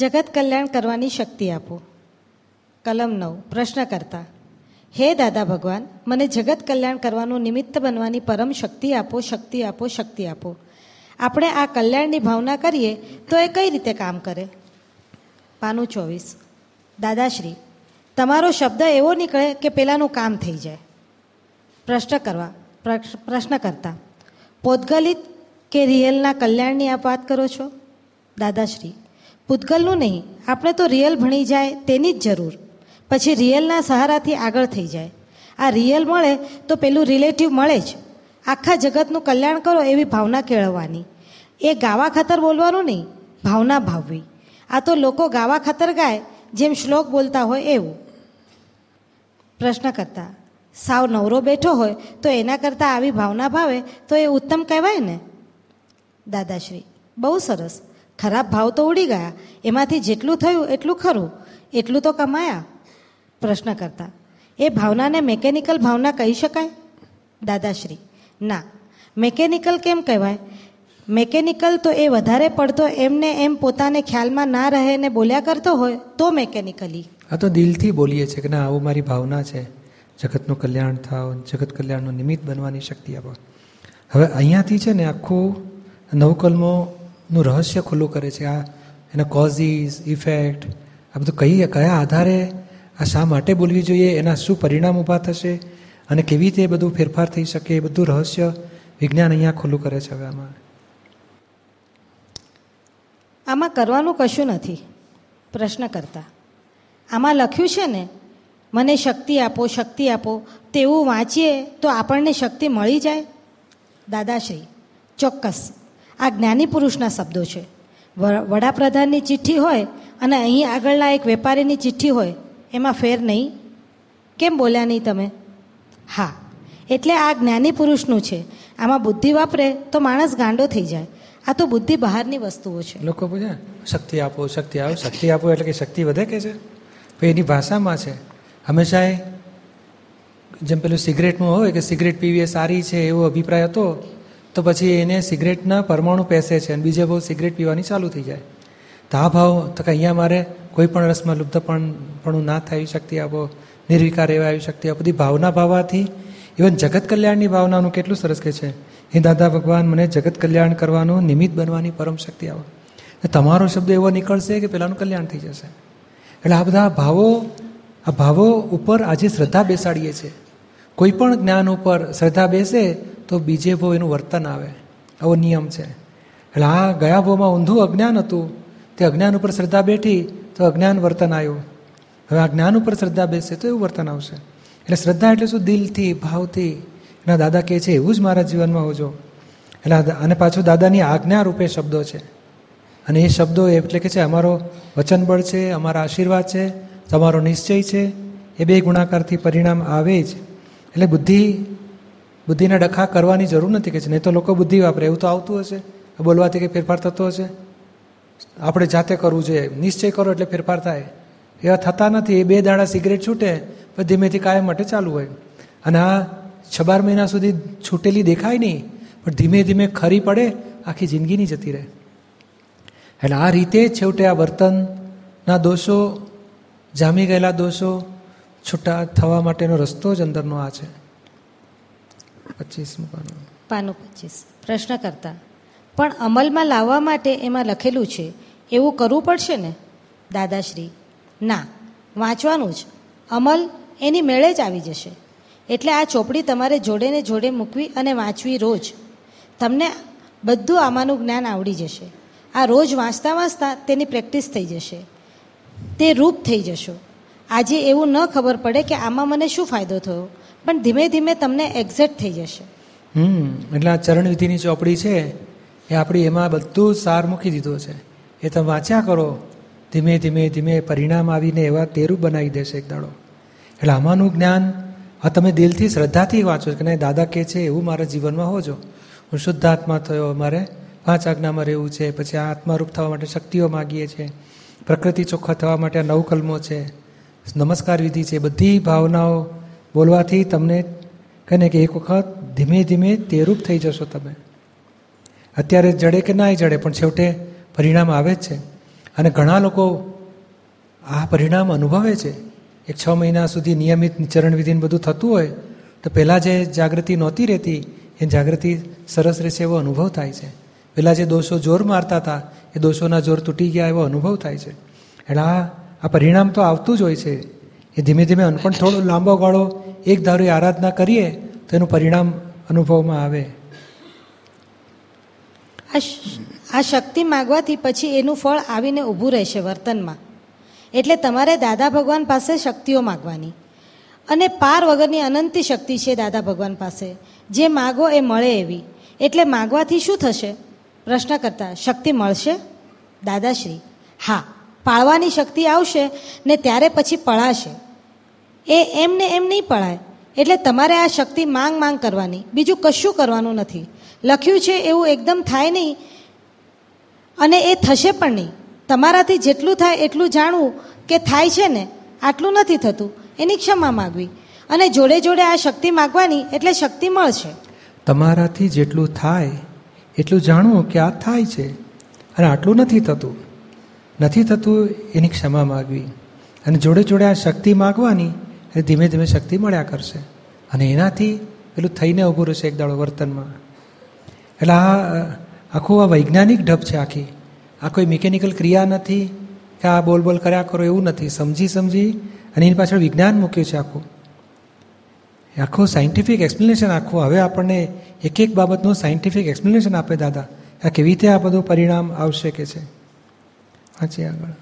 જગત કલ્યાણ કરવાની શક્તિ આપો. કલમ નવ પ્રશ્ન કરતા હે દાદા ભગવાન, મને જગત કલ્યાણ કરવાનું નિમિત્ત બનવાની પરમ શક્તિ આપો શક્તિ આપો શક્તિ આપો. આપણે આ કલ્યાણની ભાવના કરીએ તો એ કઈ રીતે કામ કરે? પાનું ચોવીસ. દાદાશ્રી, તમારો શબ્દ એવો નીકળે કે પેલાનું કામ થઈ જાય. પ્રશ્ન કરવા પ્રશ્ન કરતા પોતગલિત કે રિયલના કલ્યાણની આપ વાત કરો છો? દાદાશ્રી પૂતગલનું નહીં, આપણે તો રિયલ ભણી જાય તેની જ જરૂર. પછી રિયલના સહારાથી આગળ થઈ જાય. આ રિયલ મળે તો પેલું રિલેટિવ મળે જ. આખા જગતનું કલ્યાણ કરો એવી ભાવના કેળવવાની. એ ગાવા ખાતર બોલવાનું નહીં, ભાવના ભાવવી. આ તો લોકો ગાવા ખાતર ગાય, જેમ શ્લોક બોલતા હોય એવું. પ્રશ્ન કરતા સાવ નવરો બેઠો હોય તો એના કરતાં આવી ભાવના ભાવે તો એ ઉત્તમ કહેવાય ને? દાદાશ્રી, બહુ સરસ. ખરાબ ભાવ તો ઉડી ગયા. એમાંથી જેટલું થયું એટલું ખરું. એટલું તો કમાયા. પ્રશ્ન કરતા, એ ભાવનાને મેકેનિકલ ભાવના કહી શકાય? દાદાશ્રી, ના. મેકેનિકલ કેમ કહેવાય? મેકેનિકલ તો એ વધારે પડતો એમને એમ પોતાને ખ્યાલમાં ના રહે ને બોલ્યા કરતો હોય, તો મેકેનિકલી આ તો દિલથી બોલીએ છીએ કે ના, આવું મારી ભાવના છે. જગતનું કલ્યાણ થાવ, જગત કલ્યાણનું નિમિત્ત બનવાની શક્તિ આપો. હવે અહીંયાથી છે ને આખું નવકલ્મોનું રહસ્ય ખુલ્લું કરે છે. આ એના કોઝિસ ઇફેક્ટ આ બધું કઈ, કયા આધારે, આ શા માટે બોલવી જોઈએ, એના શું પરિણામ ઊભા થશે અને કેવી રીતે બધું ફેરફાર થઈ શકે, એ બધું રહસ્ય વિજ્ઞાન અહીંયા ખુલ્લું કરે છે હવે આમાં. આમાં કરવાનું કશું નથી. પ્રશ્ન કરતા. આમાં લખ્યું છે ને, મને શક્તિ આપો શક્તિ આપો, તેવું વાંચીએ તો આપણને શક્તિ મળી જાય. દાદાશ્રી, ચોક્કસ. આ જ્ઞાની પુરુષના શબ્દો છે. વડાપ્રધાનની ચિઠ્ઠી હોય અને અહીં આગળના એક વેપારીની ચિઠ્ઠી હોય, એમાં ફેર નહીં? કેમ બોલ્યા નહીં તમે? હા, એટલે આ જ્ઞાની પુરુષનું છે. આમાં બુદ્ધિ વાપરે તો માણસ ગાંડો થઈ જાય. આ તો બુદ્ધિ બહારની વસ્તુઓ છે. લોકો પૂછે શક્તિ આપો શક્તિ આપો શક્તિ આપો એટલે કે શક્તિ વધે કે છે? એની ભાષામાં છે. હંમેશા જેમ પેલું સિગરેટનું હોય કે સિગરેટ પીવી એ સારી છે એવો અભિપ્રાય હતો તો પછી એને સિગરેટના પરમાણુ પેસે છે અને બીજે બહુ સિગરેટ પીવાની ચાલુ થઈ જાય. તો આ ભાવ, તો કે અહીંયા મારે કોઈ પણ રસમાં લુપ્ત પણ પણ ના થાય શક્તિ આપો નિર્વિકાર એવા આવી શક્તિ આપો બધી ભાવના ભાવવાથી ઇવન જગત કલ્યાણની ભાવનાનું કેટલું સરસ કે છે. હે દાદા ભગવાન, મને જગત કલ્યાણ કરવાનું નિમિત્ત બનવાની પરમ શક્તિ આપો તમારો શબ્દ એવો નીકળશે કે પેલાનું કલ્યાણ થઈ જશે. એટલે આ બધા ભાવો, આ ભાવો ઉપર આજે શ્રદ્ધા બેસાડીએ છીએ. કોઈ પણ જ્ઞાન ઉપર શ્રદ્ધા બેસે તો બીજે ભાવ એનું વર્તન આવે. આવો નિયમ છે. એટલે આ ગયા ભાવમાં ઊંધું અજ્ઞાન હતું. તે અજ્ઞાન ઉપર શ્રદ્ધા બેઠી તો અજ્ઞાન વર્તન આવ્યું. હવે આ જ્ઞાન ઉપર શ્રદ્ધા બેસે તો એવું વર્તન આવશે. એટલે શ્રદ્ધા એટલે શું? દિલથી, ભાવથી. એના દાદા કહે છે, એવું જ મારા જીવનમાં હોજો. એટલે અને પાછું દાદાની આજ્ઞા રૂપે શબ્દો છે. અને એ શબ્દો એટલે કે છે, અમારો વચનબળ છે, અમારા આશીર્વાદ છે, તમારો નિશ્ચય છે. એ બે ગુણાકારથી પરિણામ આવે જ. એટલે બુદ્ધિ બુદ્ધિના ડખા કરવાની જરૂર નથી કે છે. નહીં તો લોકો બુદ્ધિ વાપરે. એવું તો આવતું હશે. બોલવાથી કંઈ ફેરફાર થતો હશે? આપણે જાતે કરવું જોઈએ. નિશ્ચય કરો એટલે ફેરફાર થાય. એવા થતા નથી. એ બે દાડા સિગરેટ છૂટે, પછી ધીમેથી કાયમ માટે ચાલુ હોય. અને આ છ બાર મહિના સુધી છૂટેલી દેખાય નહીં, પણ ધીમે ધીમે ખરી પડે, આખી જિંદગીની જતી રહે. એટલે આ રીતે છેવટે આ વર્તનના દોષો, જામી ગયેલા દોષો છૂટા થવા માટેનો રસ્તો જ અંદરનો આ છે. પચીસમું પાનું. પાનું પચીસ. પ્રશ્ન કરતા પણ અમલમાં લાવવા માટે એમાં લખેલું છે, એવું કરવું પડશે ને? દાદાશ્રી, ના, વાંચવાનું જ. અમલ એની મેળે જ આવી જશે. એટલે આ ચોપડી તમારે જોડે ને જોડે મૂકવી અને વાંચવી રોજ. તમને બધું આમાંનું જ્ઞાન આવડી જશે. આ રોજ વાંચતા વાંચતા તેની પ્રેક્ટિસ થઈ જશે. તે રૂપ થઈ જશો. આજે એવું ન ખબર પડે કે આમાં મને શું ફાયદો થયો. પણ ધીમે ધીમે તમને એક્ઝેક્ટ થઈ જશે. હમ, એટલે આ ચરણવિધિની ચોપડી છે, એ આપણી એમાં બધું સાર મૂકી દીધો છે. એ તમે વાંચ્યા કરો. ધીમે ધીમે ધીમે પરિણામ આવીને એવા તેરું બનાવી દેશે એક દાડો. એટલે આમાંનું જ્ઞાન હા તમે દિલથી, શ્રદ્ધાથી વાંચો કે નહીં? દાદા કહે છે, એવું મારા જીવનમાં હોજો હું શુદ્ધ આત્મા થયો મારે પાંચ આજ્ઞામાં રહેવું છે. પછી આ આત્મારૂપ થવા માટે શક્તિઓ માગીએ છીએ પ્રકૃતિ ચોખ્ખા થવા માટે આ નવકલમો છે. નમસ્કાર વિધિ છે. બધી ભાવનાઓ બોલવાથી તમને કહીને કે એક વખત ધીમે ધીમે તેરૂપ થઈ જશો તમે. અત્યારે જડે કે નાય જડે, પણ છેવટે પરિણામ આવે જ છે. અને ઘણા લોકો આ પરિણામ અનુભવે છે. એક છ મહિના સુધી નિયમિત ચરણવિધિને બધું થતું હોય, તો પહેલાં જે જાગૃતિ નહોતી રહેતી, એ જાગૃતિ સરસ રહેશે એવો અનુભવ થાય છે. પહેલાં જે દોષો જોર મારતા હતા, એ દોષોના જોર તૂટી ગયા એવો અનુભવ થાય છે. એટલે આ આ પરિણામ તો આવતું જ હોય છે. એ ધીમે ધીમે પણ થોડો લાંબો ગાળો એક ધારું આરાધના કરીએ, તો એનું પરિણામ અનુભવમાં આવે. આ શક્તિ માગવાથી પછી એનું ફળ આવીને ઊભું રહેશે વર્તનમાં. એટલે તમારે દાદા ભગવાન પાસે શક્તિઓ માગવાની. અને પાર વગરની અનંતી શક્તિ છે દાદા ભગવાન પાસે. જે માગો એ મળે એવી. એટલે માગવાથી શું થશે? પ્રશ્ન કરતા, શક્તિ મળશે? દાદાશ્રી, હા, પાળવાની શક્તિ આવશે ને ત્યારે પછી પળાશે. એ એમને એમ નહીં પળાય એટલે તમારે આ શક્તિ માંગ માંગ કરવાની. બીજું કશું કરવાનું નથી. લખ્યું છે એવું એકદમ થાય નહીં. અને એ થશે પણ નહીં. તમારાથી જેટલું થાય એટલું જાણવું કે થાય છે ને, આટલું નથી થતું. એની ક્ષમા માગવી. અને જોડે જોડે આ શક્તિ માગવાની એટલે શક્તિ મળશે. તમારાથી જેટલું થાય એટલું જાણવું કે આ થાય છે. અને આટલું નથી થતું. નથી થતું એની ક્ષમા માગવી. અને જોડે જોડે આ શક્તિ માગવાની એ ધીમે ધીમે શક્તિ મળ્યા કરશે. અને એનાથી પેલું થઈને ઊભું રહેશે એક દાડો વર્તનમાં. એટલે આ આખું આ વૈજ્ઞાનિક ઢબ છે આખી. આ કોઈ મિકેનિકલ ક્રિયા નથી કે આ બોલ બોલ કર્યા કરો એવું નથી. સમજી સમજી અને એની પાછળ વિજ્ઞાન મૂક્યું છે આખું. આખું સાયન્ટિફિક એક્સપ્લેનેશન આખું. હવે આપણને એક એક બાબતનું સાયન્ટિફિક એક્સપ્લેનેશન આપે દાદા. આ કેવી રીતે આ બધું પરિણામ આવશે કે છે? વાંચીએ આગળ.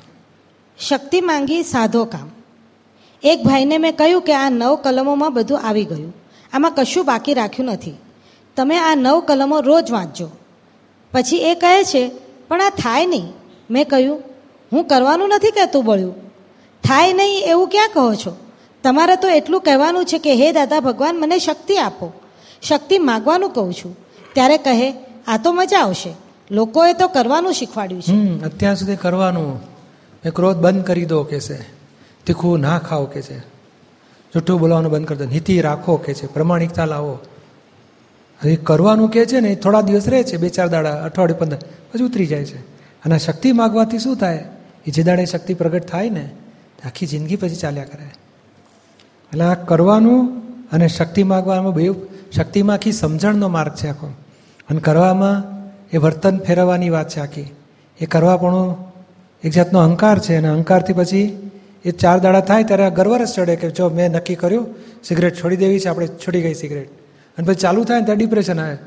શક્તિ માંગી સાધો કામ. એક ભાઈને મેં કહ્યું કે આ નવ કલમોમાં બધું આવી ગયું. આમાં કશું બાકી રાખ્યું નથી. તમે આ નવ કલમો રોજ વાંચજો. પછી એ કહે છે, પણ આ થાય નહીં. મેં કહ્યું, હું કરવાનું નથી કહેતું બળ્યું. થાય નહીં એવું ક્યાં કહો છો? તમારે તો એટલું કહેવાનું છે કે, હે દાદા, ભગવાન મને શક્તિ આપો. શક્તિ માગવાનું કહું છું. ત્યારે કહે, આ તો મજા આવશે. લોકોએ તો કરવાનું શીખવાડ્યું છે. અત્યાર સુધી કરવાનું. ક્રોધ બંધ કરી દો, કે છે. તીખું ના ખાઓ કે છે. જૂઠું બોલવાનું બંધ કરી દો. નીતિ રાખો કે છે. પ્રમાણિકતા લાવો. હવે કરવાનું કે છે ને, એ થોડા દિવસ રહે છે. બે ચાર દાડા, અઠવાડિયું, પંદર, પછી ઉતરી જાય છે. અને શક્તિ માગવાથી શું થાય? એ જે દાડે શક્તિ પ્રગટ થાય ને આખી જિંદગી પછી ચાલ્યા કરે. એટલે આ કરવાનું અને શક્તિ માગવામાં બે, શક્તિમાં આખી સમજણનો માર્ગ છે આખો. અને કરવામાં એ વર્તન ફેરવવાની વાત છે આખી. એ કરવા પણ એક જાતનો અહંકાર છે અને અહંકારથી પછી એ ચાર દાડા થાય ત્યારે આ ગર્વરસ ચડે કે જો મેં નક્કી કર્યું, સિગરેટ છોડી દેવી છે, આપણે છોડી ગઈ સિગરેટ. અને પછી ચાલુ થાય ને ત્યારે ડિપ્રેશન આવે.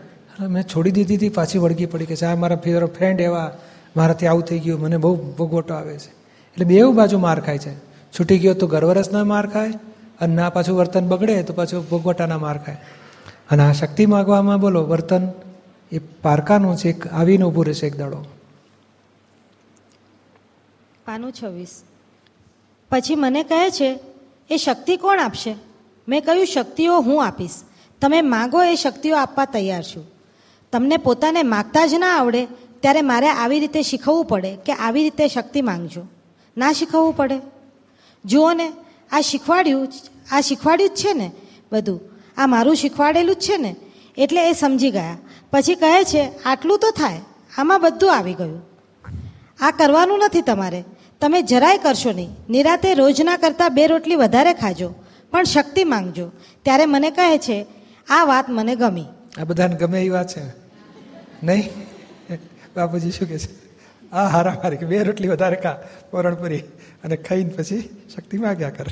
મેં છોડી દીધી હતી, પાછી વળગી પડી કે આ મારા ફેર ફ્રેન્ડ એવા, મારાથી આવું થઈ ગયું, મને બહુ ભોગવટો આવે છે. એટલે બે બાજુ માર ખાય છે. છૂટી ગયો તો ગર્વરસના માર ખાય, અને ના પાછું વર્તન બગડે તો પાછું ભોગવટાના માર ખાય. અને આ શક્તિ માગવામાં બોલો, વર્તન એ પારકાનું છે, એક આવીને ઊભું રહેશે એક દાડો. પાનું છવ્વીસ. પછી મને કહે છે, એ શક્તિ કોણ આપશે? મેં કહ્યું, શક્તિઓ હું આપીશ. તમે માગો એ શક્તિઓ આપવા તૈયાર છું. તમને પોતાને માગતા જ ના આવડે, ત્યારે મારે આવી રીતે શીખવવું પડે કે આવી રીતે શક્તિ માંગજો. ના શીખવવું પડે. જુઓ ને, આ શીખવાડ્યું આ શીખવાડ્યું જ છે ને બધું. આ મારું શીખવાડેલું જ છે ને, એટલે એ સમજી ગયા. પછી કહે છે, આટલું તો થાય. આમાં બધું આવી ગયું. આ કરવાનું નથી તમારે. તમે જરાય કરશો નહીં. નિરાતે રોજના કરતાં બે રોટલી વધારે ખાજો, પણ શક્તિ માંગજો. ત્યારે મને કહે છે, આ વાત મને ગમી. આ બધાને ગમે એ વાત છે? નહીં? બાપુજી શું કે છે? આ હારા હારી બે રોટલી વધારે ખા, પોરણપુરી અને ખાઈને પછી શક્તિ માગ્યા કર.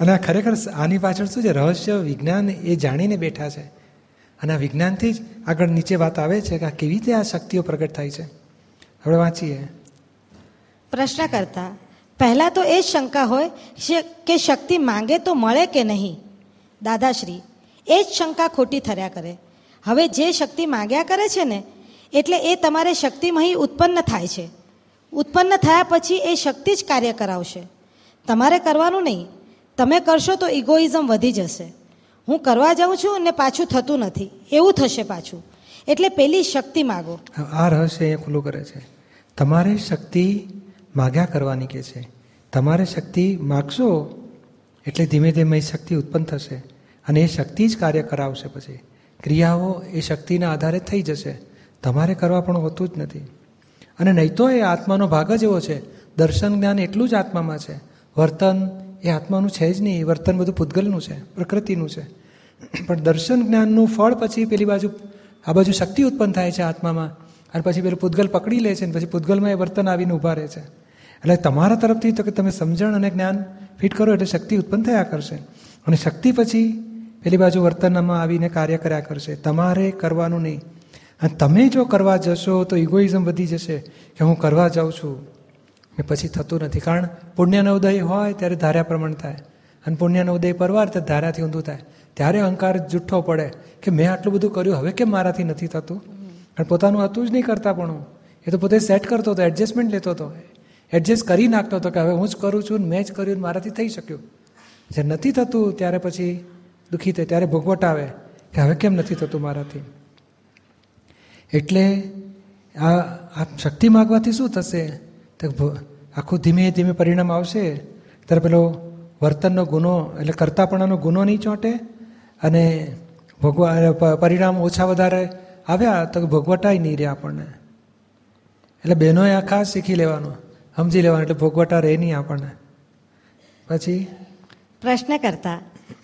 અને આ ખરેખર આની પાછળ શું છે? રહસ્ય, વિજ્ઞાન એ જાણીને બેઠા છે. અને આ વિજ્ઞાનથી જ આગળ નીચે વાત આવે છે કે આ કેવી રીતે આ શક્તિઓ પ્રગટ થાય છે? હવે વાંચીએ. પ્રશ્ન કરતા પહેલાં તો એ જ શંકા હોય કે શક્તિ માંગે તો મળે કે નહીં? દાદાશ્રી એ જ શંકા ખોટી થર્યા કરે. હવે જે શક્તિ માંગ્યા કરે છે ને એટલે એ તમારે શક્તિમહી ઉત્પન્ન થાય છે. ઉત્પન્ન થયા પછી એ શક્તિ જ કાર્ય કરાવશે. તમારે કરવાનું નહીં. તમે કરશો તો ઇગોઇઝમ વધી જશે. હું કરવા જાઉં છું ને પાછું થતું નથી. એવું થશે પાછું. એટલે પેલી શક્તિ માગો. આ રહસ્ય એ ખુલ્લું કરે છે. તમારે શક્તિ માગ્યા કરવાની કે છે? તમારે શક્તિ માગશો એટલે ધીમે ધીમે એ શક્તિ ઉત્પન્ન થશે અને એ શક્તિ જ કાર્ય કરાવશે પછી. ક્રિયાઓ એ શક્તિના આધારે થઈ જશે. તમારે કરવા પણ હોતું જ નથી. અને નહીં તો એ આત્માનો ભાગ જ એવો છે. દર્શન જ્ઞાન એટલું જ આત્મામાં છે. વર્તન એ આત્માનું છે જ નહીં. વર્તન બધું પૂતગલનું છે, પ્રકૃતિનું છે. પણ દર્શન જ્ઞાનનું ફળ પછી પેલી બાજુ, આ બાજુ શક્તિ ઉત્પન્ન થાય છે આત્મામાં. અને પછી પેલું પૂતગલ પકડી લે છે ને પછી પૂતગલમાં એ વર્તન આવીને ઊભા રહે છે. એટલે તમારા તરફથી તો કે તમે સમજણ અને જ્ઞાન ફિટ કરો એટલે શક્તિ ઉત્પન્ન થયા કરશે. અને શક્તિ પછી પેલી બાજુ વર્તનમાં આવીને કાર્ય કર્યા કરશે. તમારે કરવાનું નહીં. અને તમે જો કરવા જશો તો ઇગોઇઝમ વધી જશે કે હું કરવા જાઉં છું. એ પછી થતું નથી. કારણ પુણ્યનો ઉદય હોય ત્યારે ધાર્યા પ્રમાણ થાય. અને પુણ્યનો ઉદય પરવાર ત્યારે ધાર્યાથી ઊંધું થાય. ત્યારે અહંકાર જુઠ્ઠો પડે કે મેં આટલું બધું કર્યું, હવે કેમ મારાથી નથી થતું? અને પોતાનું હતું જ નહીં કરતા પણ એ તો પોતે સેટ કરતો હતો એડજસ્ટમેન્ટ લેતો હતો. એડજસ્ટ કરી નાખતો હતો કે હવે હું જ કરું છું ને મેં જ કર્યું મારાથી થઈ શક્યું. જે નથી થતું, ત્યારે પછી દુઃખી થાય ત્યારે ભોગવટ આવે કે હવે કેમ નથી થતું મારાથી? એટલે આ આ શક્તિ માગવાથી શું થશે? તો આખું ધીમે ધીમે પરિણામ આવશે. ત્યારે પેલો વર્તનનો ગુનો, એટલે કરતાપણાનો ગુનો નહીં ચોંટે અને ભોગવા પરિણામ ઓછા વધારે આવ્યા તો ભોગવટાય નહીં રહે આપણને. એટલે બહેનોએ આ ખાસ શીખી લેવાનું સમજી લેવાનું એટલે ભોગવટા રહે નહીં આપણને. પછી? પ્રશ્ન કરતા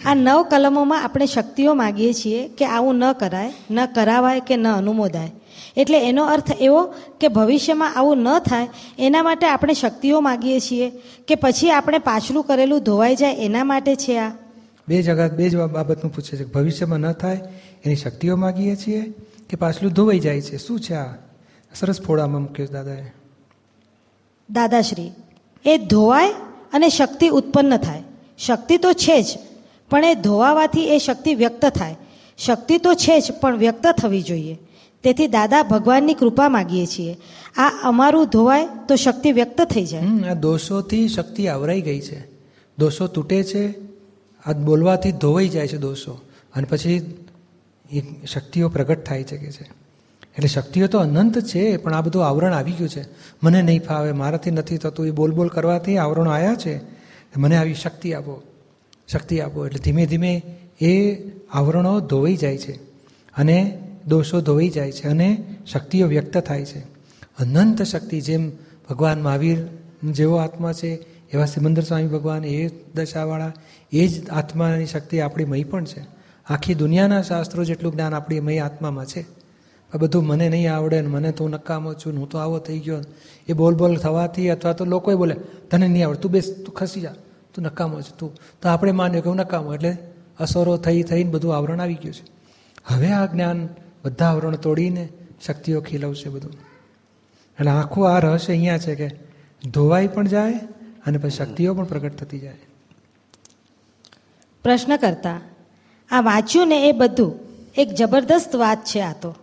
આ નવ કલમોમાં આપણે શક્તિઓ માગીએ છીએ કે આવું ન કરાય ન કરાવાય કે ન અનુમોદાય. એટલે એનો અર્થ એવો કે ભવિષ્યમાં આવું ન થાય એના માટે આપણે શક્તિઓ માગીએ છીએ કે પછી આપણે પાછલું કરેલું ધોવાઈ જાય એના માટે છે આ. બે જગત બે જ બાબતનું પૂછે છે ભવિષ્યમાં ન થાય એની શક્તિઓ માગીએ છીએ કે પાછલું ધોવાઈ જાય છે. શું છે આ? સરસ ફોડામાં મૂક્યો દાદાએ. દાદાશ્રી એ ધોવાય અને શક્તિ ઉત્પન્ન થાય. શક્તિ તો છે જ પણ એ ધોવાવાથી એ શક્તિ વ્યક્ત થાય. શક્તિ તો છે જ પણ વ્યક્ત થવી જોઈએ. તેથી દાદા ભગવાનની કૃપા માગીએ છીએ. આ અમારું ધોવાય તો શક્તિ વ્યક્ત થઈ જાય. આ દોષોથી શક્તિ આવરાઈ ગઈ છે. દોષો તૂટે છે આ બોલવાથી ધોવાઈ જાય છે દોષો. અને પછી એ શક્તિઓ પ્રગટ થાય છે કે છે. એટલે શક્તિઓ તો અનંત છે, પણ આ બધું આવરણ આવી ગયું છે. મને નહીં ફાવે, મારાથી નથી થતું, એ બોલ બોલ કરવાથી આવરણો આવ્યા છે. મને આવી શક્તિ આપો શક્તિ આપો. એટલે ધીમે ધીમે એ આવરણો ધોવાઈ જાય છે અને દોષો ધોવાઈ જાય છે અને શક્તિઓ વ્યક્ત થાય છે. અનંત શક્તિ જેમ ભગવાન મહાવીર જેવો આત્મા છે, એવા સિમંદર સ્વામી ભગવાન એ દશાવાળા, એ જ આત્માની શક્તિ આપણી મય પણ છે. આખી દુનિયાના શાસ્ત્રો જેટલું જ્ઞાન આપણી મય આત્મામાં છે. આ બધું મને નહીં આવડે ને મને તો નકામો છું હું તો આવો થઈ ગયો એ બોલ બોલ થવાથી અથવા તો લોકોએ બોલે, તને નહીં આવડે, તું બેસ, તું ખસી જા, તું નકામો છે, તું. તો આપણે માન્યો કે હું નકામો, એટલે અસરો થઈ થઈને બધું આવરણ આવી ગયું છે. હવે આ જ્ઞાન બધા આવરણ તોડીને શક્તિઓ ખીલવશે બધું. એટલે આખું આ રહસ્ય અહીંયા છે કે ધોવાઈ પણ જાય અને પછી શક્તિઓ પણ પ્રગટ થતી જાય. પ્રશ્ન કરતા આ વાંચ્યું ને એ બધું, એક જબરદસ્ત વાત છે આ તો.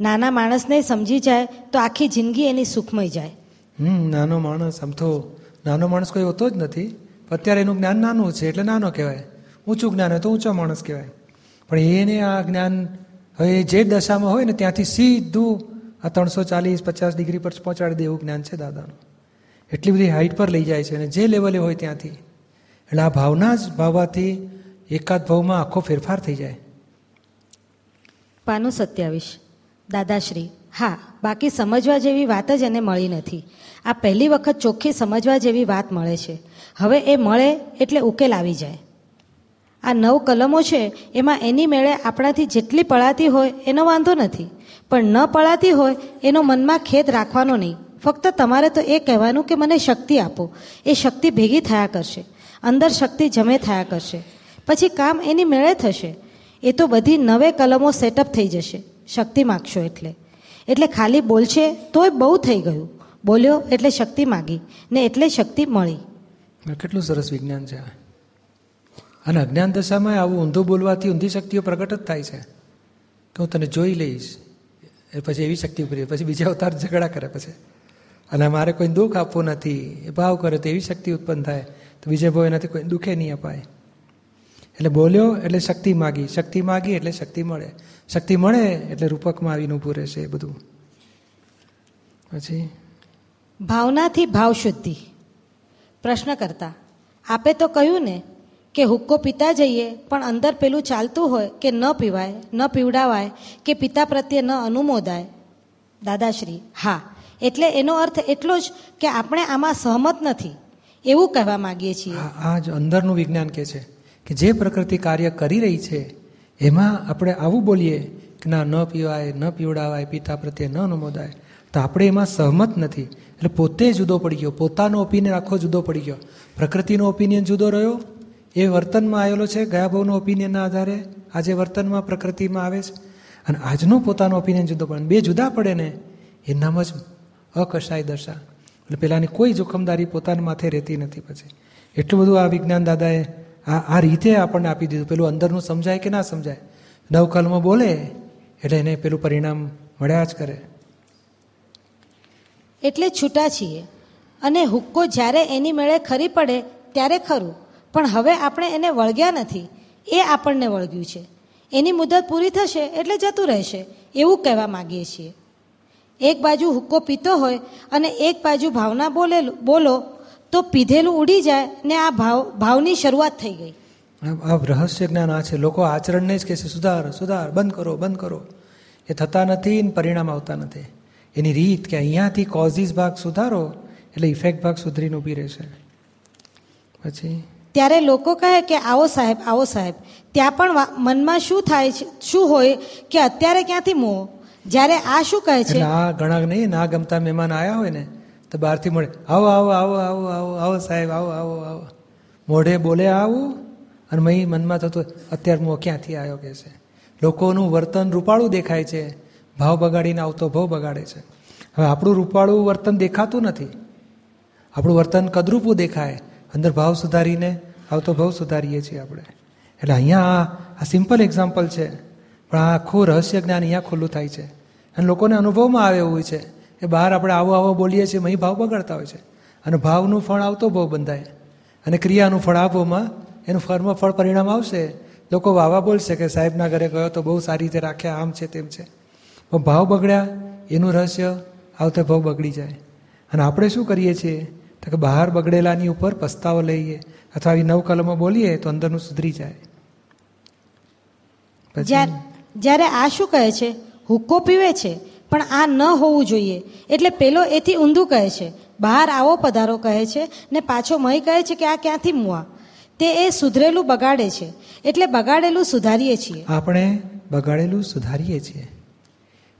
નાના માણસને સમજી જાય તો આખી જિંદગી એની સુખમય જાય. હમ, નાનો માણસ, આમ તો નાનો માણસ કોઈ હોતો જ નથી અત્યારે એનું જ્ઞાન નાનું છે, એટલે નાનો કહેવાય. ઊંચું જ્ઞાન હોય તો ઊંચો માણસ કહેવાય. પણ એને આ જ્ઞાન, હવે જે દશામાં હોય ને ત્યાંથી સીધું આ ત્રણસો ચાલીસ, પચાસ ડિગ્રી પર પહોંચાડી દે એવું જ્ઞાન છે દાદાનું. એટલી બધી હાઇટ પર લઈ જાય છે અને જે લેવલે હોય ત્યાંથી. એટલે આ ભાવના જ ભાવવાથી એકાદ ભાવમાં આખો ફેરફાર થઈ જાય. પાનું સત્યાવીસ. દાદાશ્રી, હા, બાકી સમજવા જેવી વાત જ એને મળી નથી. આ પહેલી વખત ચોખ્ખી સમજવા જેવી વાત મળે છે. હવે એ મળે એટલે ઉકેલ આવી જાય. આ નવ કલમો છે, એમાં એની મેળે આપણાથી જેટલી પળાતી હોય એનો વાંધો નથી. પણ ન પળાતી હોય એનો મનમાં ખેદ રાખવાનો નહીં. ફક્ત તમારે તો એ કહેવાનું કે મને શક્તિ આપો. એ શક્તિ ભેગી થયા કરશે. અંદર શક્તિ જમે થયા કરશે. પછી કામ એની મેળે થશે. એ તો બધી નવે કલમો સેટઅપ થઈ જશે. શક્તિ માગશો એટલે. એટલે ખાલી બોલશે તોય બહુ થઈ ગયું. બોલ્યો એટલે શક્તિ માગી. ને એટલે શક્તિ મળી. કેટલું સરસ વિજ્ઞાન છે અને અજ્ઞાન દશામાં આવું ઊંધું બોલવાથી ઊંધી શક્તિઓ પ્રગટ જ થાય છે. કે હું તને જોઈ લઈશ. એ પછી એવી શક્તિ ઉપરી પછી બીજા અવતાર ઝઘડા કરે પછી. અને મારે કોઈ દુઃખ આપવું નથી. એ ભાવ કરે તો એવી શક્તિ ઉત્પન્ન થાય. તો બીજે ભાવ એનાથી કોઈ દુઃખે નહીં અપાય. એટલે બોલ્યો એટલે શક્તિ માગી શક્તિ માગી એટલે શક્તિ મળે. શક્તિ મળે એટલે રૂપકમાં આવીને ઊભું રહેશે એ બધું. પછી? ભાવનાથી ભાવ શુદ્ધિ પ્રશ્ન કરતા આપે તો કહ્યું ને કે હુક્કો પીતા જઈએ પણ અંદર પેલું ચાલતું હોય કે ન પીવાય ન પીવડાવાય કે પિતા પ્રત્યે ન અનુમોદાય? દાદાશ્રી હા એટલે એનો અર્થ એટલો જ કે આપણે આમાં સહમત નથી. એવું કહેવા માંગીએ છીએ. આ આ જ અંદરનું વિજ્ઞાન કે છે. કે જે પ્રકૃતિ કાર્ય કરી રહી છે, એમાં આપણે આવું બોલીએ કે ના, ન પીવાય, ન પીવડાવાય, પિતા પ્રત્યે ન નમોદાય, તો આપણે એમાં સહમત નથી. એટલે પોતે જુદો પડી ગયો. પોતાનો ઓપિનિયન આખો જુદો પડી ગયો. પ્રકૃતિનો ઓપિનિયન જુદો રહ્યો. એ વર્તનમાં આવેલો છે, ગયા ભાવનો ઓપિનિયનના આધારે. આજે વર્તનમાં, પ્રકૃતિમાં આવે છે. અને આજનો પોતાનો ઓપિનિયન જુદો પડે. બે જુદા પડે ને, એ નામ જ અકશાય દશા. એટલે પહેલાંની કોઈ જોખમદારી પોતાના માથે રહેતી નથી પછી. એટલું બધું આ વિજ્ઞાન દાદાએ આ આ રીતે આપણને આપી દીધું. પેલું અંદરનું સમજાય કે ના સમજાય? નવકલમાં બોલે, એટલે એને પેલું પરિણામ મળ્યા જ કરે. એટલે છૂટા છીએ. અને હુક્કો જ્યારે એની મેળે ખરી પડે ત્યારે ખરું. પણ હવે આપણે એને વળગ્યા નથી. એ આપણને વળગ્યું છે. એની મુદત પૂરી થશે એટલે જતું રહેશે. એવું કહેવા માગીએ છીએ. એક બાજુ હુક્કો પીતો હોય અને એક બાજુ ભાવના બોલેલું બોલો તો પીધેલું ઉડી જાય ને આ ભાવ ભાવની શરૂઆત થઈ ગઈ. આ રહસ્ય જ્ઞાન આ છે. લોકો આચરણને જ કહે છે સુધાર સુધાર બંધ કરો બંધ કરો. એ થતા નથી ને પરિણામ આવતા નથી. એની રીત કે અહીંયાથી કોઝિસ ભાગ સુધારો એટલે ઇફેક્ટ ભાગ સુધરીને ઊભી રહેશે. પછી? ત્યારે લોકો કહે કે આવો સાહેબ આવો સાહેબ ત્યાં પણ મનમાં શું થાય છે શું હોય કે અત્યારે ક્યાંથી મોહ જ્યારે આ શું કહે છે? આ ઘણા નહીં ના ગમતા મહેમાન આવ્યા હોય ને તો બહારથી મળે આવો આવો આવો આવો આવો આવો સાહેબ, આવો આવો આવો. મોઢે બોલે, આવું. અને મહી મનમાં થતું અત્યારે હું ક્યાંથી આવ્યો કે છે? લોકોનું વર્તન રૂપાળું દેખાય છે. ભાવ બગાડીને આવતો ભાવ બગાડે છે. હવે આપણું રૂપાળું વર્તન દેખાતું નથી. આપણું વર્તન કદરૂપું દેખાય. અંદર ભાવ સુધારીને આવતો ભાવ સુધારીએ છીએ આપણે. એટલે અહીંયા આ સિમ્પલ એક્ઝામ્પલ છે. પણ આ આખું રહસ્ય જ્ઞાન અહીંયા ખુલ્લું થાય છે. અને લોકોને અનુભવમાં આવે એવું છે. કે બહાર આપણે આવો આવો બોલીએ છીએ અહીં ભાવ બગાડતા હોય છે. અને ભાવનું ફળ આવતો ભાવ બંધાય. અને ક્રિયાનું ફળ આપવામાં એનું ફર્મ ફળ પરિણામ આવશે. લોકો વાવા બોલશે કે સાહેબના ઘરે ગયો તો બહુ સારી રીતે રાખ્યા, આમ છે તેમ છે. પણ ભાવ બગડ્યા, એનું રહસ્ય આવતે ભાવ બગડી જાય. અને આપણે શું કરીએ છીએ? તો કે બહાર બગડેલાની ઉપર પસ્તાવો લઈએ અથવા આવી નવ કલમો બોલીએ તો અંદરનું સુધરી જાય જ્યારે આ શું કહે છે? હુક્કો પીવે છે. પણ આ ન હોવું જોઈએ. એટલે પેલો એથી ઊંધું કહે છે, બહાર આવો પધારો, કહે છે ને પાછો મય કહે છે કે આ ક્યાંથી મુવા તે એ સુધરેલું બગાડે છે. એટલે બગાડેલું સુધારીએ છીએ. આપણે બગાડેલું સુધારીએ છીએ.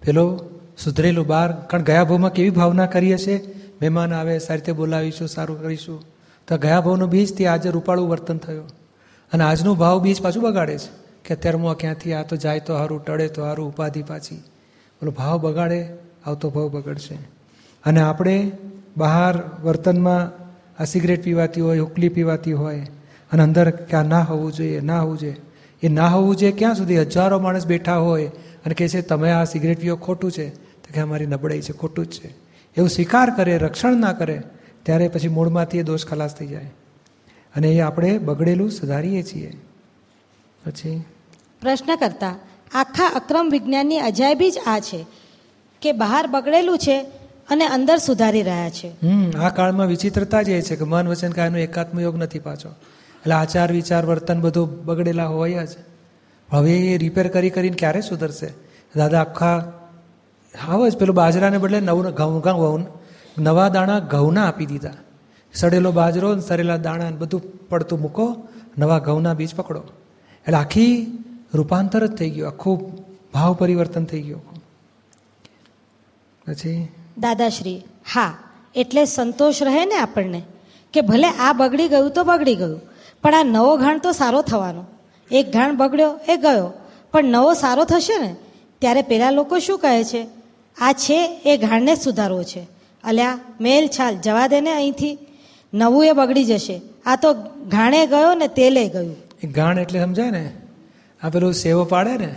પેલો સુધરેલું બહાર, કારણ ગયા ભાવમાં કેવી ભાવના કરીએ છીએ મહેમાન આવે, સારી રીતે બોલાવીશું, સારું કરીશું. તો ગયા ભાવનો બીજ તે આજે રૂપાળું વર્તન થયું. અને આજનું ભાવ બીજ પાછું બગાડે છે કે અત્યારે હું ક્યાંથી આ તો જાય તો સારું, ટળે તો સારું, ઉપાધિ પાછી. બોલો ભાવ બગાડે, આવતો ભાવ બગડશે. અને આપણે બહાર વર્તનમાં આ સિગરેટ પીવાતી હોય હુકલી પીવાતી હોય, અને અંદર ક્યાં ના હોવું જોઈએ, ના હોવું જોઈએ. એ ના હોવું જોઈએ ક્યાં સુધી? હજારો માણસ બેઠા હોય અને કહે છે, તમે આ સિગરેટ પીવો ખોટું છે. તો કે અમારી નબળાઈ છે, ખોટું જ છે. એવું સ્વીકાર કરે, રક્ષણ ના કરે, ત્યારે પછી મૂળમાંથી એ દોષ ખલાસ થઈ જાય. અને એ આપણે બગડેલું સુધારીએ છીએ. પછી? પ્રશ્ન કરતા આખા અક્રમ વિજ્ઞાનની અજાયબી જ આ છે કે બહાર બગડેલું છે અને અંદર સુધારી રહ્યા છે. હમ, આ કાળમાં વિચિત્રતા જ એ છે કે મન વચન કાયનો એકાત્મ યોગ નથી પાછો. એટલે આચાર, વિચાર, વર્તન બધું બગડેલા હોય જ. હવે એ રિપેર કરી કરીને ક્યારે સુધરશે? દાદા, આખા હાવ જ પેલું બાજરાને બદલે નવ ઘઉં ઘઉં નવા દાણા ઘઉંના આપી દીધા. સડેલો બાજરો સડેલા દાણા બધું પડતું મૂકો, નવા ઘઉંના બીજ પકડો. એટલે આખી રૂપાંતર જ થઈ ગયું. આખું ભાવ પરિવર્તન થઈ ગયું. પછી? દાદાશ્રી હા એટલે સંતોષ રહે ને આપણને કે ભલે આ બગડી ગયું તો બગડી ગયું પણ આ નવો ઘાણ તો સારો થવાનો. એક ઘાણ બગડ્યો એ ગયો પણ નવો સારો થશે ને? ત્યારે પેલા લોકો શું કહે છે? આ છે એ ઘાણને જ સુધારવો છે. અલ્યા મેલ છાલ જવા દે ને અહીંથી. નવું એ બગડી જશે. આ તો ઘાણે ગયો ને તેલે ગયું. એ ગાણ એટલે સમજાય ને? આ પેલું સેવો પાડે ને?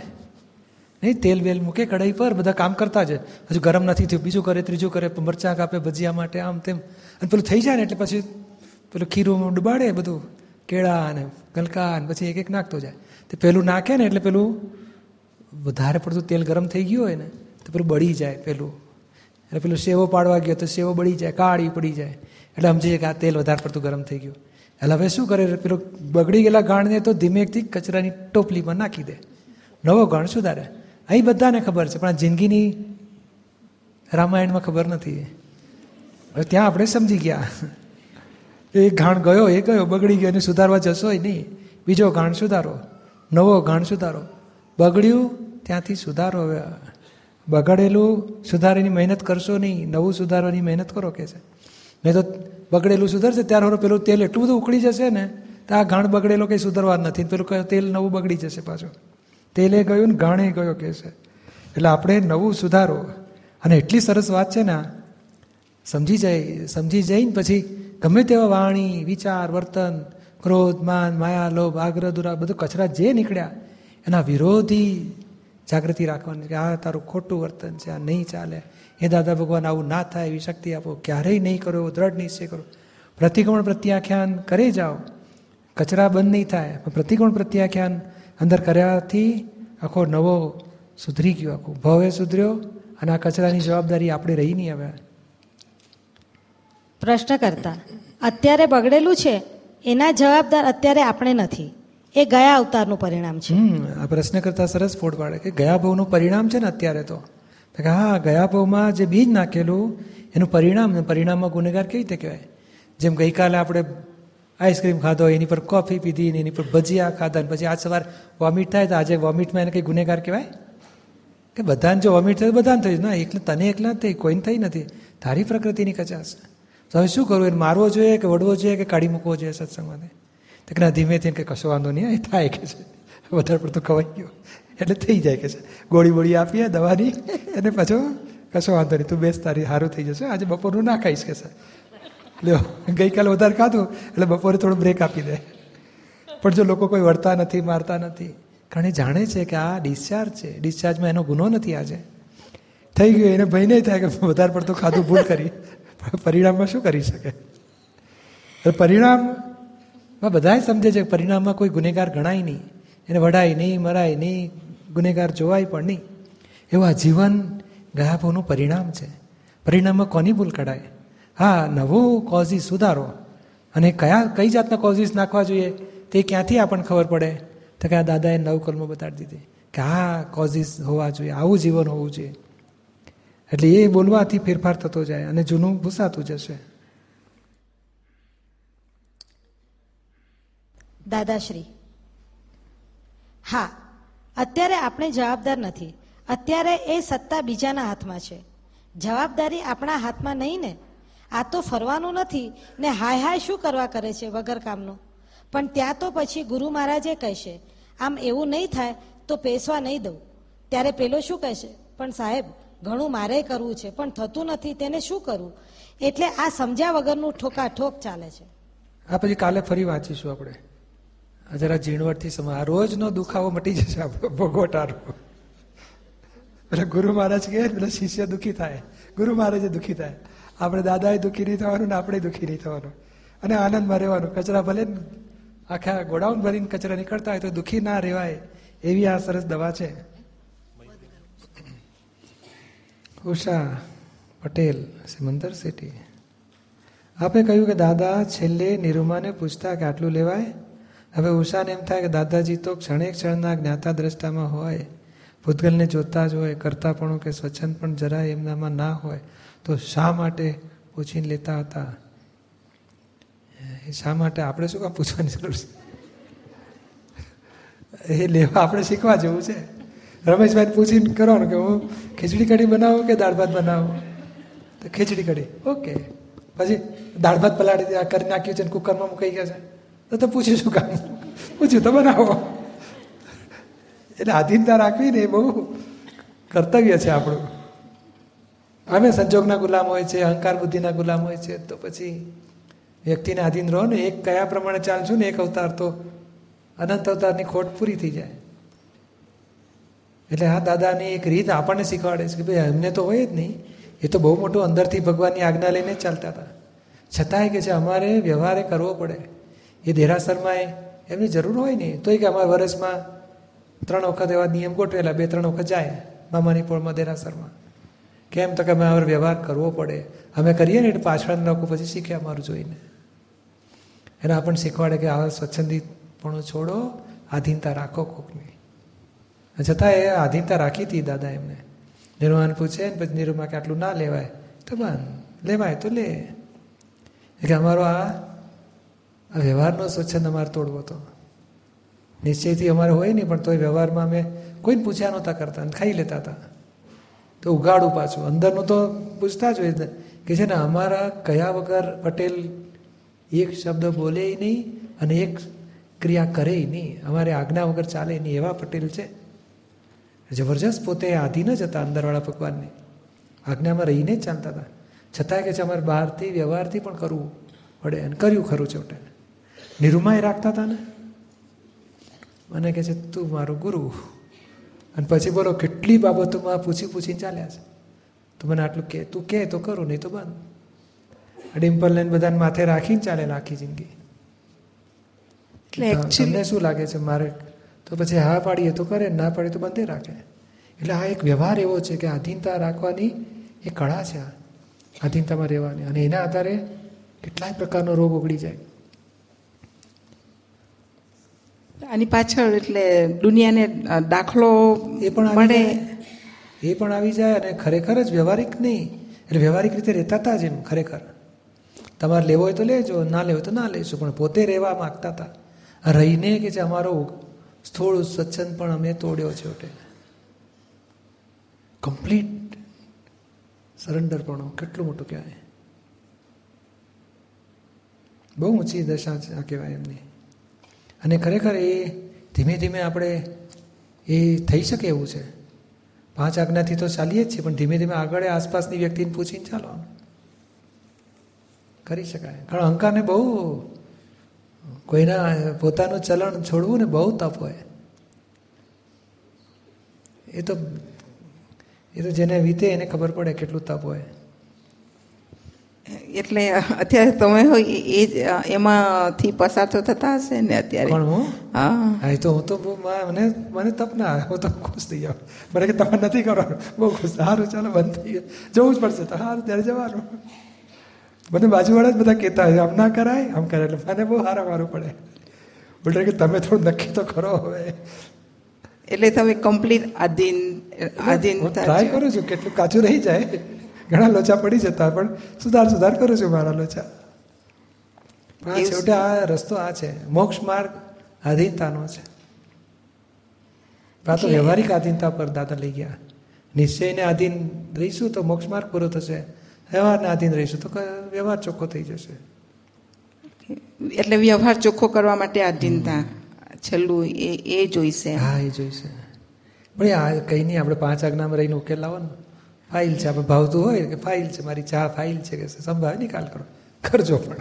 નહીં, તેલ બેલ મૂકે, કઢાઈ પર, બધા કામ કરતા જ. હજુ ગરમ નથી થયું. બીજું કરે, ત્રીજું કરે મરચાં કાપે, ભજીયા માટે, આમ તેમ. અને પેલું થઈ જાય ને, એટલે પછી પેલું ખીરું ડુબાડે બધું, કેળા અને ગલકા અને પછી એક એક નાખતો જાય. તે પેલું નાખે ને, એટલે પેલું વધારે પડતું તેલ ગરમ થઈ ગયું હોય ને, તો પેલું બળી જાય પેલું. એટલે પેલું સેવો પાડવા ગયો તો સેવો બળી જાય, કાળી પડી જાય. એટલે સમજીએ કે આ તેલ વધારે પડતું ગરમ થઈ ગયું. એટલે હવે શું કરે? પેલું બગડી ગયેલા ગાણને તો ધીમેકથી કચરાની ટોપલીમાં નાખી દે. નવો ગાણ સુધારે. અહીં બધાને ખબર છે, પણ આ જિંદગીની રામાયણમાં ખબર નથી. હવે ત્યાં આપણે સમજી ગયા. એ ઘાણ ગયો, એ ગયો, બગડી ગયો, એને સુધારવા જશો નહીં. બીજો ઘાણ સુધારો. નવો ઘાણ સુધારો. બગડ્યું, ત્યાંથી સુધારો હવે. બગડેલું સુધારીની મહેનત કરશો નહીં. નવું સુધારવાની મહેનત કરો કે છે. નહીં તો બગડેલું સુધરશે, ત્યારે પેલું તેલ એટલું બધું ઉકળી જશે ને, તો આ ઘાણ બગડેલો કંઈ સુધરવા નથી. પેલું તેલ નવું બગડી જશે પાછું. તેલે ગયું ને ઘાણે ગયો કે છે એટલે આપણે નવું સુધારો. અને એટલી સરસ વાત છે ને સમજી જાય, સમજી જઈને પછી ગમે તેવા વાણી, વિચાર, વર્તન, ક્રોધ, માન, માયા, લોભ, આગ્રહ દુરા બધું કચરા જે નીકળ્યા, એના વિરોધી જાગૃતિ રાખવાની કે આ તારું ખોટું વર્તન છે, આ નહીં ચાલે. એ દાદા ભગવાન, આવું ના થાય, એવી શક્તિ આપો. ક્યારેય નહીં કરો, એવો દ્રઢ નિશ્ચય કરો. પ્રતિકોણ પ્રત્યાખ્યાન કરી જાઓ. કચરા બંધ નહીં થાય પ્રતિકોણ પ્રત્યાખ્યાન અંદર કર્યાથી આખો નવો સુધરી ગયો, આખો ભવે સુધર્યો અને આ કચરાની જવાબદારી આપણે રહી નહીં હવે. પ્રશ્ન કરતા, અત્યારે બગડેલું છે, એના જવાબદાર અત્યારે આપણે નથી. એ ગયા અવતારનું પરિણામ છે. આ પ્રશ્ન કરતા સરસ ફોડ પાડે કે ગયા ભવનું પરિણામ છે ને અત્યારે તો? હા, ગયા ભવમાં જે બીજ નાખેલું, એનું પરિણામ પરિણામમાં ગુનેગાર કેવી રીતે કહેવાય? જેમ ગઈકાલે આપણે આઈસ્ક્રીમ ખાધો, એની પર કોફી પીધી ને એની પર ભજીયા ખાધા ને પછી આજ સવાર વોમિટ થાય તો આજે વોમિટમાં એને કંઈ ગુનેગાર કહેવાય? કે બધાને જો વોમિટ થાય બધાને થયું. ના, એકલા, તને એકલા થઈ કોઈને થઈ નથી. તારી પ્રકૃતિની કચાશ. તો હવે શું કરવું? એને મારવો જોઈએ કે વડવો જોઈએ કે કાઢી મૂકવો જોઈએ સત્સંગમાં તો કે ના ધીમેથી કે કશો વાંધો નહીં, એ થાય કે છે. વધારે પડતું ખવાઈ ગયો. એટલે થઈ જાય કે છે. ગોળી બોળી આપીએ દવાની અને પાછો કશો વાંધો નહીં. તું બેસ તારી, સારું થઈ જશે. આજે બપોરનું ના ખાઈશ કે છે. લ્યો, ગઈકાલે વધારે ખાધું, એટલે બપોરે થોડું બ્રેક આપી દે. પણ જો લોકો કોઈ વળતા નથી, મારતા નથી કારણ એ જાણે છે કે આ ડિસ્ચાર્જ છે. ડિસ્ચાર્જમાં એનો ગુનો નથી આજે. થઈ ગયો, એને ભય નહીં થાય કે વધારે પડતું ખાધું ભૂલ કરી. પરિણામમાં શું કરી શકે? પરિણામમાં બધા સમજે છે પરિણામમાં કોઈ ગુનેગાર ગણાય નહીં. એને વડાય નહીં, મરાય નહીં, ગુનેગાર જોવાય પણ નહીં. એવું આ જીવન ગયા પરિણામ છે. પરિણામમાં કોની ભૂલ કઢાય? હા, નવો કોઝિસ સુધારો. અને કયા, કઈ જાતના કોઝિસ નાખવા જોઈએ તે ક્યાંથી આપણને ખબર પડે? તો કે આ દાદાએ નવ કલમો બતાડી દીધી. કે આ કોઝિસ હોવા જોઈએ, આવું જીવન હોવું જોઈએ. એટલે એ બોલવાથી ફેરફાર થતો જાય અને જૂનું ભૂસાતું જશે. દાદાશ્રી. હા, અત્યારે આપણે જવાબદાર નથી. અત્યારે એ સત્તા બીજાના હાથમાં છે. જવાબદારી આપણા હાથમાં નહીં ને? આ તો ફરવાનું નથી ને હાય હાય શું કરવા કરે છે વગર કામનું? પણ ત્યાં તો પછી ગુરુ મહારાજે કહેશે, આમ એવું નહીં થાય તો પેસવા નહીં દઉં. ત્યારે પેલો શું કહેશે, પણ સાહેબ, ઘણું મારે કરવું છે, પણ થતું નથી, તેને શું કરવું એટલે આ સમજ્યા વગરનું ઠોકા ઠોક ચાલે છે. આ પછી કાલે ફરી વાંચીશું આપણે. જરા ઝીણવટથી સમય આ રોજનો દુખાવો મટી જશે આપણો ભોગવટારો એટલે ગુરુ મહારાજ કહે, પેલા શિષ્ય દુઃખી થાય. ગુરુ મહારાજે દુઃખી થાય. આપણે દાદાએ દુઃખી નહીં થવાનું ને આપણે દુઃખી નહીં થવાનું. અને આનંદમાં રહેવાનું. કચરા ભલે આખા ગોડાઉન ભરીને કચરા નીકળતા હોય તો દુઃખી ના રહેવાય. એવી આ સરસ દવા છે. ઉષા પટેલ, સિમંદર સિટી આપે કહ્યું કે, દાદા, છેલ્લે નિરૂમાને પૂછતા કે આટલું લેવાય? હવે ઉષાને એમ થાય કે દાદાજી તો ક્ષણે ક્ષણના જ્ઞાતા દ્રષ્ટામાં હોય, ભૂતગલને જોતા જ હોય કરતા પણ કે સ્વચ્છંદ પણ જરાય એમનામાં ના હોય, તો શા માટે પૂછીને લેતા હતા? શા માટે? આપણે શું કામ પૂછવાની જરૂર છે? એ લેવા આપણે શીખવા જેવું છે. રમેશભાઈ પૂછીને કરવાનું કે હું ખીચડી કઢી બનાવું કે દાળ ભાત બનાવું? તો ખીચડી કઢી. ઓકે. પછી દાળ ભાત પલાળી કરી નાખ્યું છે કુકરમાં મૂકાઈ ગયા છે. તો તો પૂછીશું કામ? પૂછ્યું તો બનાવો એટલે આધીનતા રાખવી ને એ બહુ કર્તવ્ય છે આપણું. અમે સંજોગના ગુલામ હોય છે, અહંકાર બુદ્ધિના ગુલામ હોય છે, તો પછી વ્યક્તિને આધીન રહો ને એક કયા પ્રમાણે ચાલશું ને એક અવતાર તો અનંત અવતારની ખોટ પૂરી થઈ જાય. એટલે આ દાદાની એક રીત આપણને શીખવાડે છે કે ભાઈ અમને તો હોય જ નહીં. એ તો બહુ મોટું અંદરથી ભગવાનની આજ્ઞા લઈને ચાલતા હતા. છતાંય કે છે, અમારે વ્યવહારે કરવો પડે. એ દેરાસરમાં એમની જરૂર હોય ને, તોય કે અમારા વર્ષમાં ત્રણ વખત એવા નિયમ ગોઠવેલા, બે, ત્રણ વખત જાય મામાની પોળમાં દેરાસરમાં કેમ તો કે અમે અમારો વ્યવહાર કરવો પડે. અમે કરીએ ને એટલે પાછળ લોકો પછી શીખે અમારું જોઈને. એને આપણને શીખવાડે કે આવા સ્વચ્છંદીપણું છોડો, આધીનતા રાખો કોકની. છતાં એ આધીનતા રાખી હતી દાદા એમને. નિર્માણ પૂછે ને પછી નિરૂમા કે આટલું ના લેવાય. તો બન લેવાય તો લે. કે અમારો આ આ વ્યવહારનો સ્વચ્છંદ અમારે તોડવો હતો. નિશ્ચયથી અમારે હોય નહીં, પણ તોય વ્યવહારમાં અમે કોઈને પૂછ્યા નહોતા કરતા ખાઈ લેતા હતા. તો ઉગાડું પાછું. અંદરનું તો પૂછતા જ હોય કે છે ને, અમારા કયા વગર પટેલ એક શબ્દ બોલે નહીં અને એક ક્રિયા કરે નહીં. અમારે આજ્ઞા વગર ચાલે નહીં. એવા પટેલ છે. જબરજસ્ત પોતે આધીન જ હતા અંદરવાળા ભગવાનને. આજ્ઞામાં રહીને જ ચાલતા હતા. છતાંય કે છે, અમારે બહારથી, વ્યવહારથી પણ કરવું પડે અને કર્યું ખરું છોટે નિરૂમાય રાખતા હતા ને મને કહે છે તું મારું ગુરુ અને પછી બોલો કેટલી બાબતોમાં પૂછી પૂછીને ચાલ્યા છે તો મને આટલું કે તું કે તો કરું નહીં તો બંધ ડિમ્પલ લઈને બધાને માથે રાખીને ચાલે આખી જિંદગી એટલે તમને શું લાગે છે મારે તો પછી હા પાડીએ તો કરે ના પાડીએ તો બંધે રાખે એટલે આ એક વ્યવહાર એવો છે કે આધીનતા રાખવાની એ કળા છે આ આધીનતામાં રહેવાની અને એના આધારે કેટલાય પ્રકારનો રોગ ઉગડી જાય આની પાછળ એટલે દુનિયાને દાખલો એ પણ મળે. એ પણ આવી જાય અને ખરેખર જ વ્યવહારિક નહીં. એટલે વ્યવહારિક રીતે રહેતા હતા જ એમ ખરેખર. તમારે લેવો હોય તો લેજો ના લેવો તો ના લઈશું પણ પોતે રહેવા માગતા હતા રહીને કે જે અમારો સ્થૂળ સ્વચ્છંદ પણ અમે તોડ્યો છે ઓટે. કમ્પ્લીટ સરેન્ડરપણો કેટલું મોટું કહેવાય. બહુ ઊંચી દશા આ કહેવાય એમની. અને ખરેખર એ ધીમે ધીમે આપણે એ થઈ શકે એવું છે. પાંચ આજ્ઞાથી તો ચાલીએ જ છીએ, પણ ધીમે ધીમે આગળ આસપાસની વ્યક્તિને પૂછીને ચાલવાનું. કરી શકાય. કારણ અહંકારને બહુ કોઈના પોતાનું ચલણ છોડવું ને બહુ તપ હોય. એ તો એ તો જેને વીતે એને ખબર પડે કેટલું તપ હોય. એટલે અત્યારે તમે હોય એ- જ એમાંથી પસાર તો થતા હશે ને અત્યારે. પણ હું? હા. હા તો હું તો બહુ મને મને તપ ના હું તો ખુશ થઈ જાઉં. મને કે તમે નથી કરવાનું બહુ ખુશ. સારું ચાલો બંધ થઈ ગયું. જવું જ પડશે તો સારું ત્યારે જવાનું. મને બાજુવાળા જ બધા કહેતા હોય આમ ના કરાય આમ કરે એટલે મને બહુ સારા મારું પડે. ઉલટા કે તમે થોડું નક્કી તો કરો હવે. એટલે તમે કમ્પ્લીટ આધીન આધીન ટ્રાય. કરું છું કેટલું કાચું રહી જાય. ઘણા લોચા પડી જતા પણ સુધાર સુધાર કરું છું મારા લોચા. પણ આ છેવટે આ રસ્તો આ છે. મોક્ષ માર્ગ આધીનતાનો છે. આ તો વ્યવહારિક આધીનતા પર દાદા લઈ ગયા. નિશ્ચયને આધીન રહીશું તો મોક્ષ માર્ગ પૂરો થશે. વ્યવહારને આધીન રહીશું તો વ્યવહાર ચોખ્ખો થઈ જશે. એટલે વ્યવહાર ચોખ્ખો કરવા માટે આધીનતા છેલ્લું એ એ જોઈશે. હા એ જોઈશે. પણ આ કંઈ નહીં આપણે પાંચ આજ્ઞામાં રહીને ઉકેલ લાવવાનો ફાઇલ છે આપણે ભાવતું હોય કે ફાઇલ છે મારી ચા ફાઇલ છે કે સંભાવે નિકાલ કરો. કરજો પણ.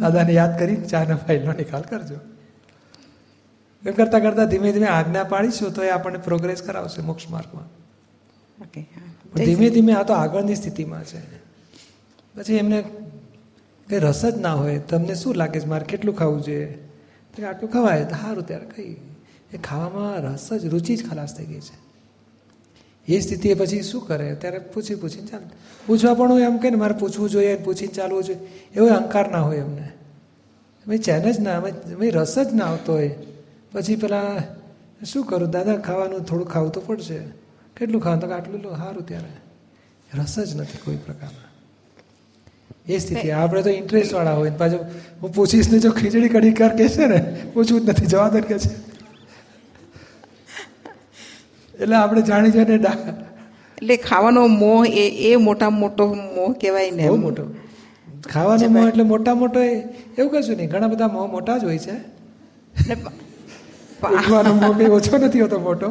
દાદાને યાદ કરીને ચાના ફાઇલનો નિકાલ કરજો. એમ કરતાં કરતાં ધીમે ધીમે આજ્ઞા પાડીશું તો એ આપણને પ્રોગ્રેસ કરાવશે મોક્ષ માર્ગમાં. ઓકે પણ ધીમે ધીમે આ તો આગળની સ્થિતિમાં છે. પછી એમને કંઈ રસ જ ના હોય. તમને શું લાગે છે મારે કેટલું ખાવું જોઈએ તો આટલું ખવાય તો સારું ત્યારે કઈ એ ખાવામાં રસ જ રુચિ જ ખલાસ થઈ ગઈ છે. એ સ્થિતિએ પછી શું કરે? ત્યારે પૂછી પૂછીને ચાલે. પૂછવા પણ હોય એમ કે મારે પૂછવું જોઈએ પૂછીને ચાલવું જોઈએ. એવો અહંકાર ના હોય એમને અમે ચેન જ ના, અમે રસ જ ના આવતો હોય. પછી પેલા, શું કરું? દાદા, ખાવાનું થોડું ખાવું તો પડશે. કેટલું ખાવાનું? તો આટલું લો. સારું ત્યારે. રસ જ નથી કોઈ પ્રકારના. એ સ્થિતિ. આપણે તો ઇન્ટરેસ્ટ વાળા હોય પાછું હું પૂછીશ ને જો ખીચડી કઢી કર કે છે ને, પૂછવું જ નથી જવાબદાર કે છે. એટલે આપણે જાણી ડા એટલે ખાવાનો મોહ એ એ મોટા મોટો મોહ કહેવાય ને બહુ મોટો. ખાવાનો મોહ એટલે મોટા મોટો એવું કશું નહીં. ઘણા બધા મોહ મોટા જ હોય છે. ઉઠવાનો મોહ કંઈ ઓછો નથી હોતો મોટો.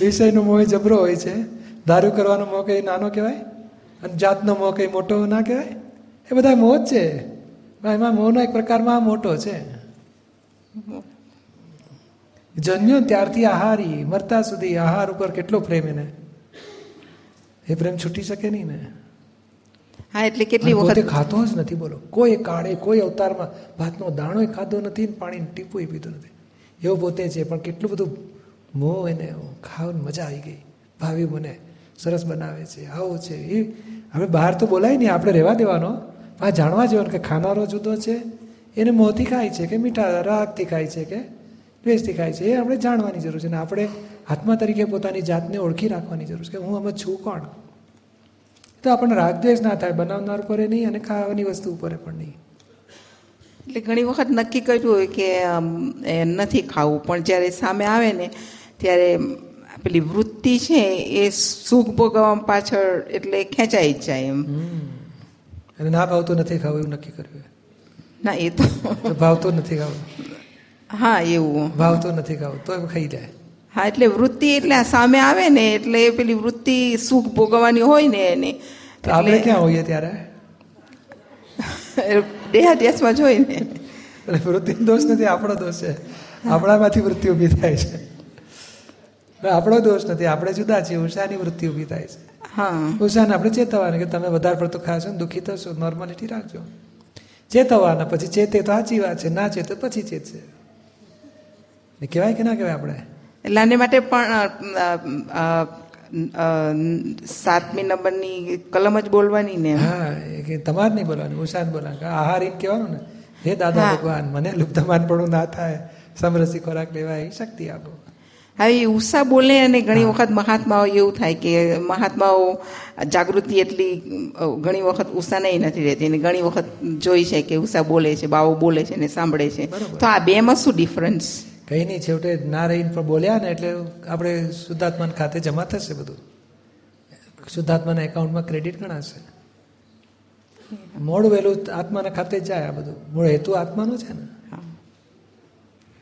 વિષયનો મોહ જબરો હોય છે. દારૂ કરવાનો મોહ કંઈ નાનો કહેવાય? અને જાતનો મોહ કંઈ મોટો ના કહેવાય? એ બધા મોહ જ છે. એમાં મોહનો એક પ્રકારમાં મોટો છે. જન્મ્યો ત્યારથી આહારી મરતા સુધી આહાર ઉપર કેટલો પ્રેમ એને? એ પ્રેમ છૂટી શકે નહીં ને? હા એટલે કેટલી વખત ખાતો જ નથી બોલો. કોઈ કાળે કોઈ અવતારમાં ભાતનો દાણોય ખાધો નથી ને પાણી ટીપું પીધું નથી. એવું પોતે છે પણ કેટલું બધું મોં એને ખાવાની મજા આવી ગઈ. ભાવ્યું મને સરસ બનાવે છે આવો છે. એ હવે બહાર તો બોલાય નહીં આપણે રહેવા દેવાનો. પણ આ જાણવા જેવાનું કે ખાનારો જુદો છે એને મોંથી ખાય છે કે મીઠા રાગથી ખાય છે કે દ્વેષથી ખાય છે. એ આપણે જાણવાની જરૂર છે અને આપણે આત્મા તરીકે પોતાની જાતને ઓળખી રાખવાની જરૂર છે કે હું આમાં છું કોણ? તો આપણને રાગદ્વેષ ના થાય બનાવનાર ઉપર નહીં અને ખાવાની વસ્તુ ઉપર પણ નહીં. એટલે ઘણી વખત નક્કી કર્યું હોય કે નથી ખાવું. પણ જ્યારે સામે આવે ને ત્યારે પેલી વૃત્તિ છે એ સુખ ભોગવવા પાછળ એટલે ખેંચાઈ જ જાય એમ. અને ના ભાવતું નથી ખાવું એવું નક્કી કર્યું ના એ તો ભાવતું નથી ખાવું. હા એવું. ભાવતું નથી ખાવું તો ખાઈ જાય. હા એટલે વૃત્તિ એટલે સામે આવે ને એટલે પેલી વૃત્તિ સુખ ભોગવવાની હોય ને એની. આપણે ક્યાં હોઈએ ત્યારે? દેહાદ્યાસમાં જોઈ ને. એટલે વૃત્તિનો દોષ નથી આપણો દોષ છે. આપણામાંથી વૃત્તિ ઊભી થાય છે. આપણો દોષ નથી આપણે જુદા છીએ ઉષાની વૃત્તિ ઊભી થાય છે. હા. ઉષાને આપણે ચેતવવાનું કે તમે વધારે પડતું ખાશો ને દુઃખી થશો નોર્માલિટી રાખજો. ચેતવવાના પછી ચેતે તો સાચી વાત છે ના ચેતે પછી ચેતશે. કહેવાય કે ના કહેવાય આપણે? એટલે આને માટે પણ સાતમી નંબરની કલમ જ બોલવાની ને હા એ કે તમારે નહીં બોલવાની ઉષાન બોલવાનું આહાર એમ કહેવાનું ને. હે દાદા ભગવાન મને લુપ્તમાન પણ ના થાય. સમરસી ખોરાક લેવાય એ શક્તિ આપો. હવે એ ઉષા બોલે અને ઘણી વખત મહાત્માઓ એવું થાય કે મહાત્માઓ જાગૃતિ એટલી ઘણી વખત ઉષા નહીં નથી રહેતી અને ઘણી વખત જોઈ છે કે ઉષા બોલે છે બાવો બોલે છે ને સાંભળે છે. તો આ બેમાં શું ડિફરન્સ કઈ નહીં છેવટે ના રહીને પણ બોલ્યા ને એટલે આપણે શુદ્ધાત્માન ખાતે જમા થશે બધું. શુદ્ધાત્માના એકાઉન્ટમાં ક્રેડિટ ગણાશે. મોડું વહેલું આત્માના ખાતે જ જાય આ બધું. મૂળ હેતુ આત્માનો છે ને.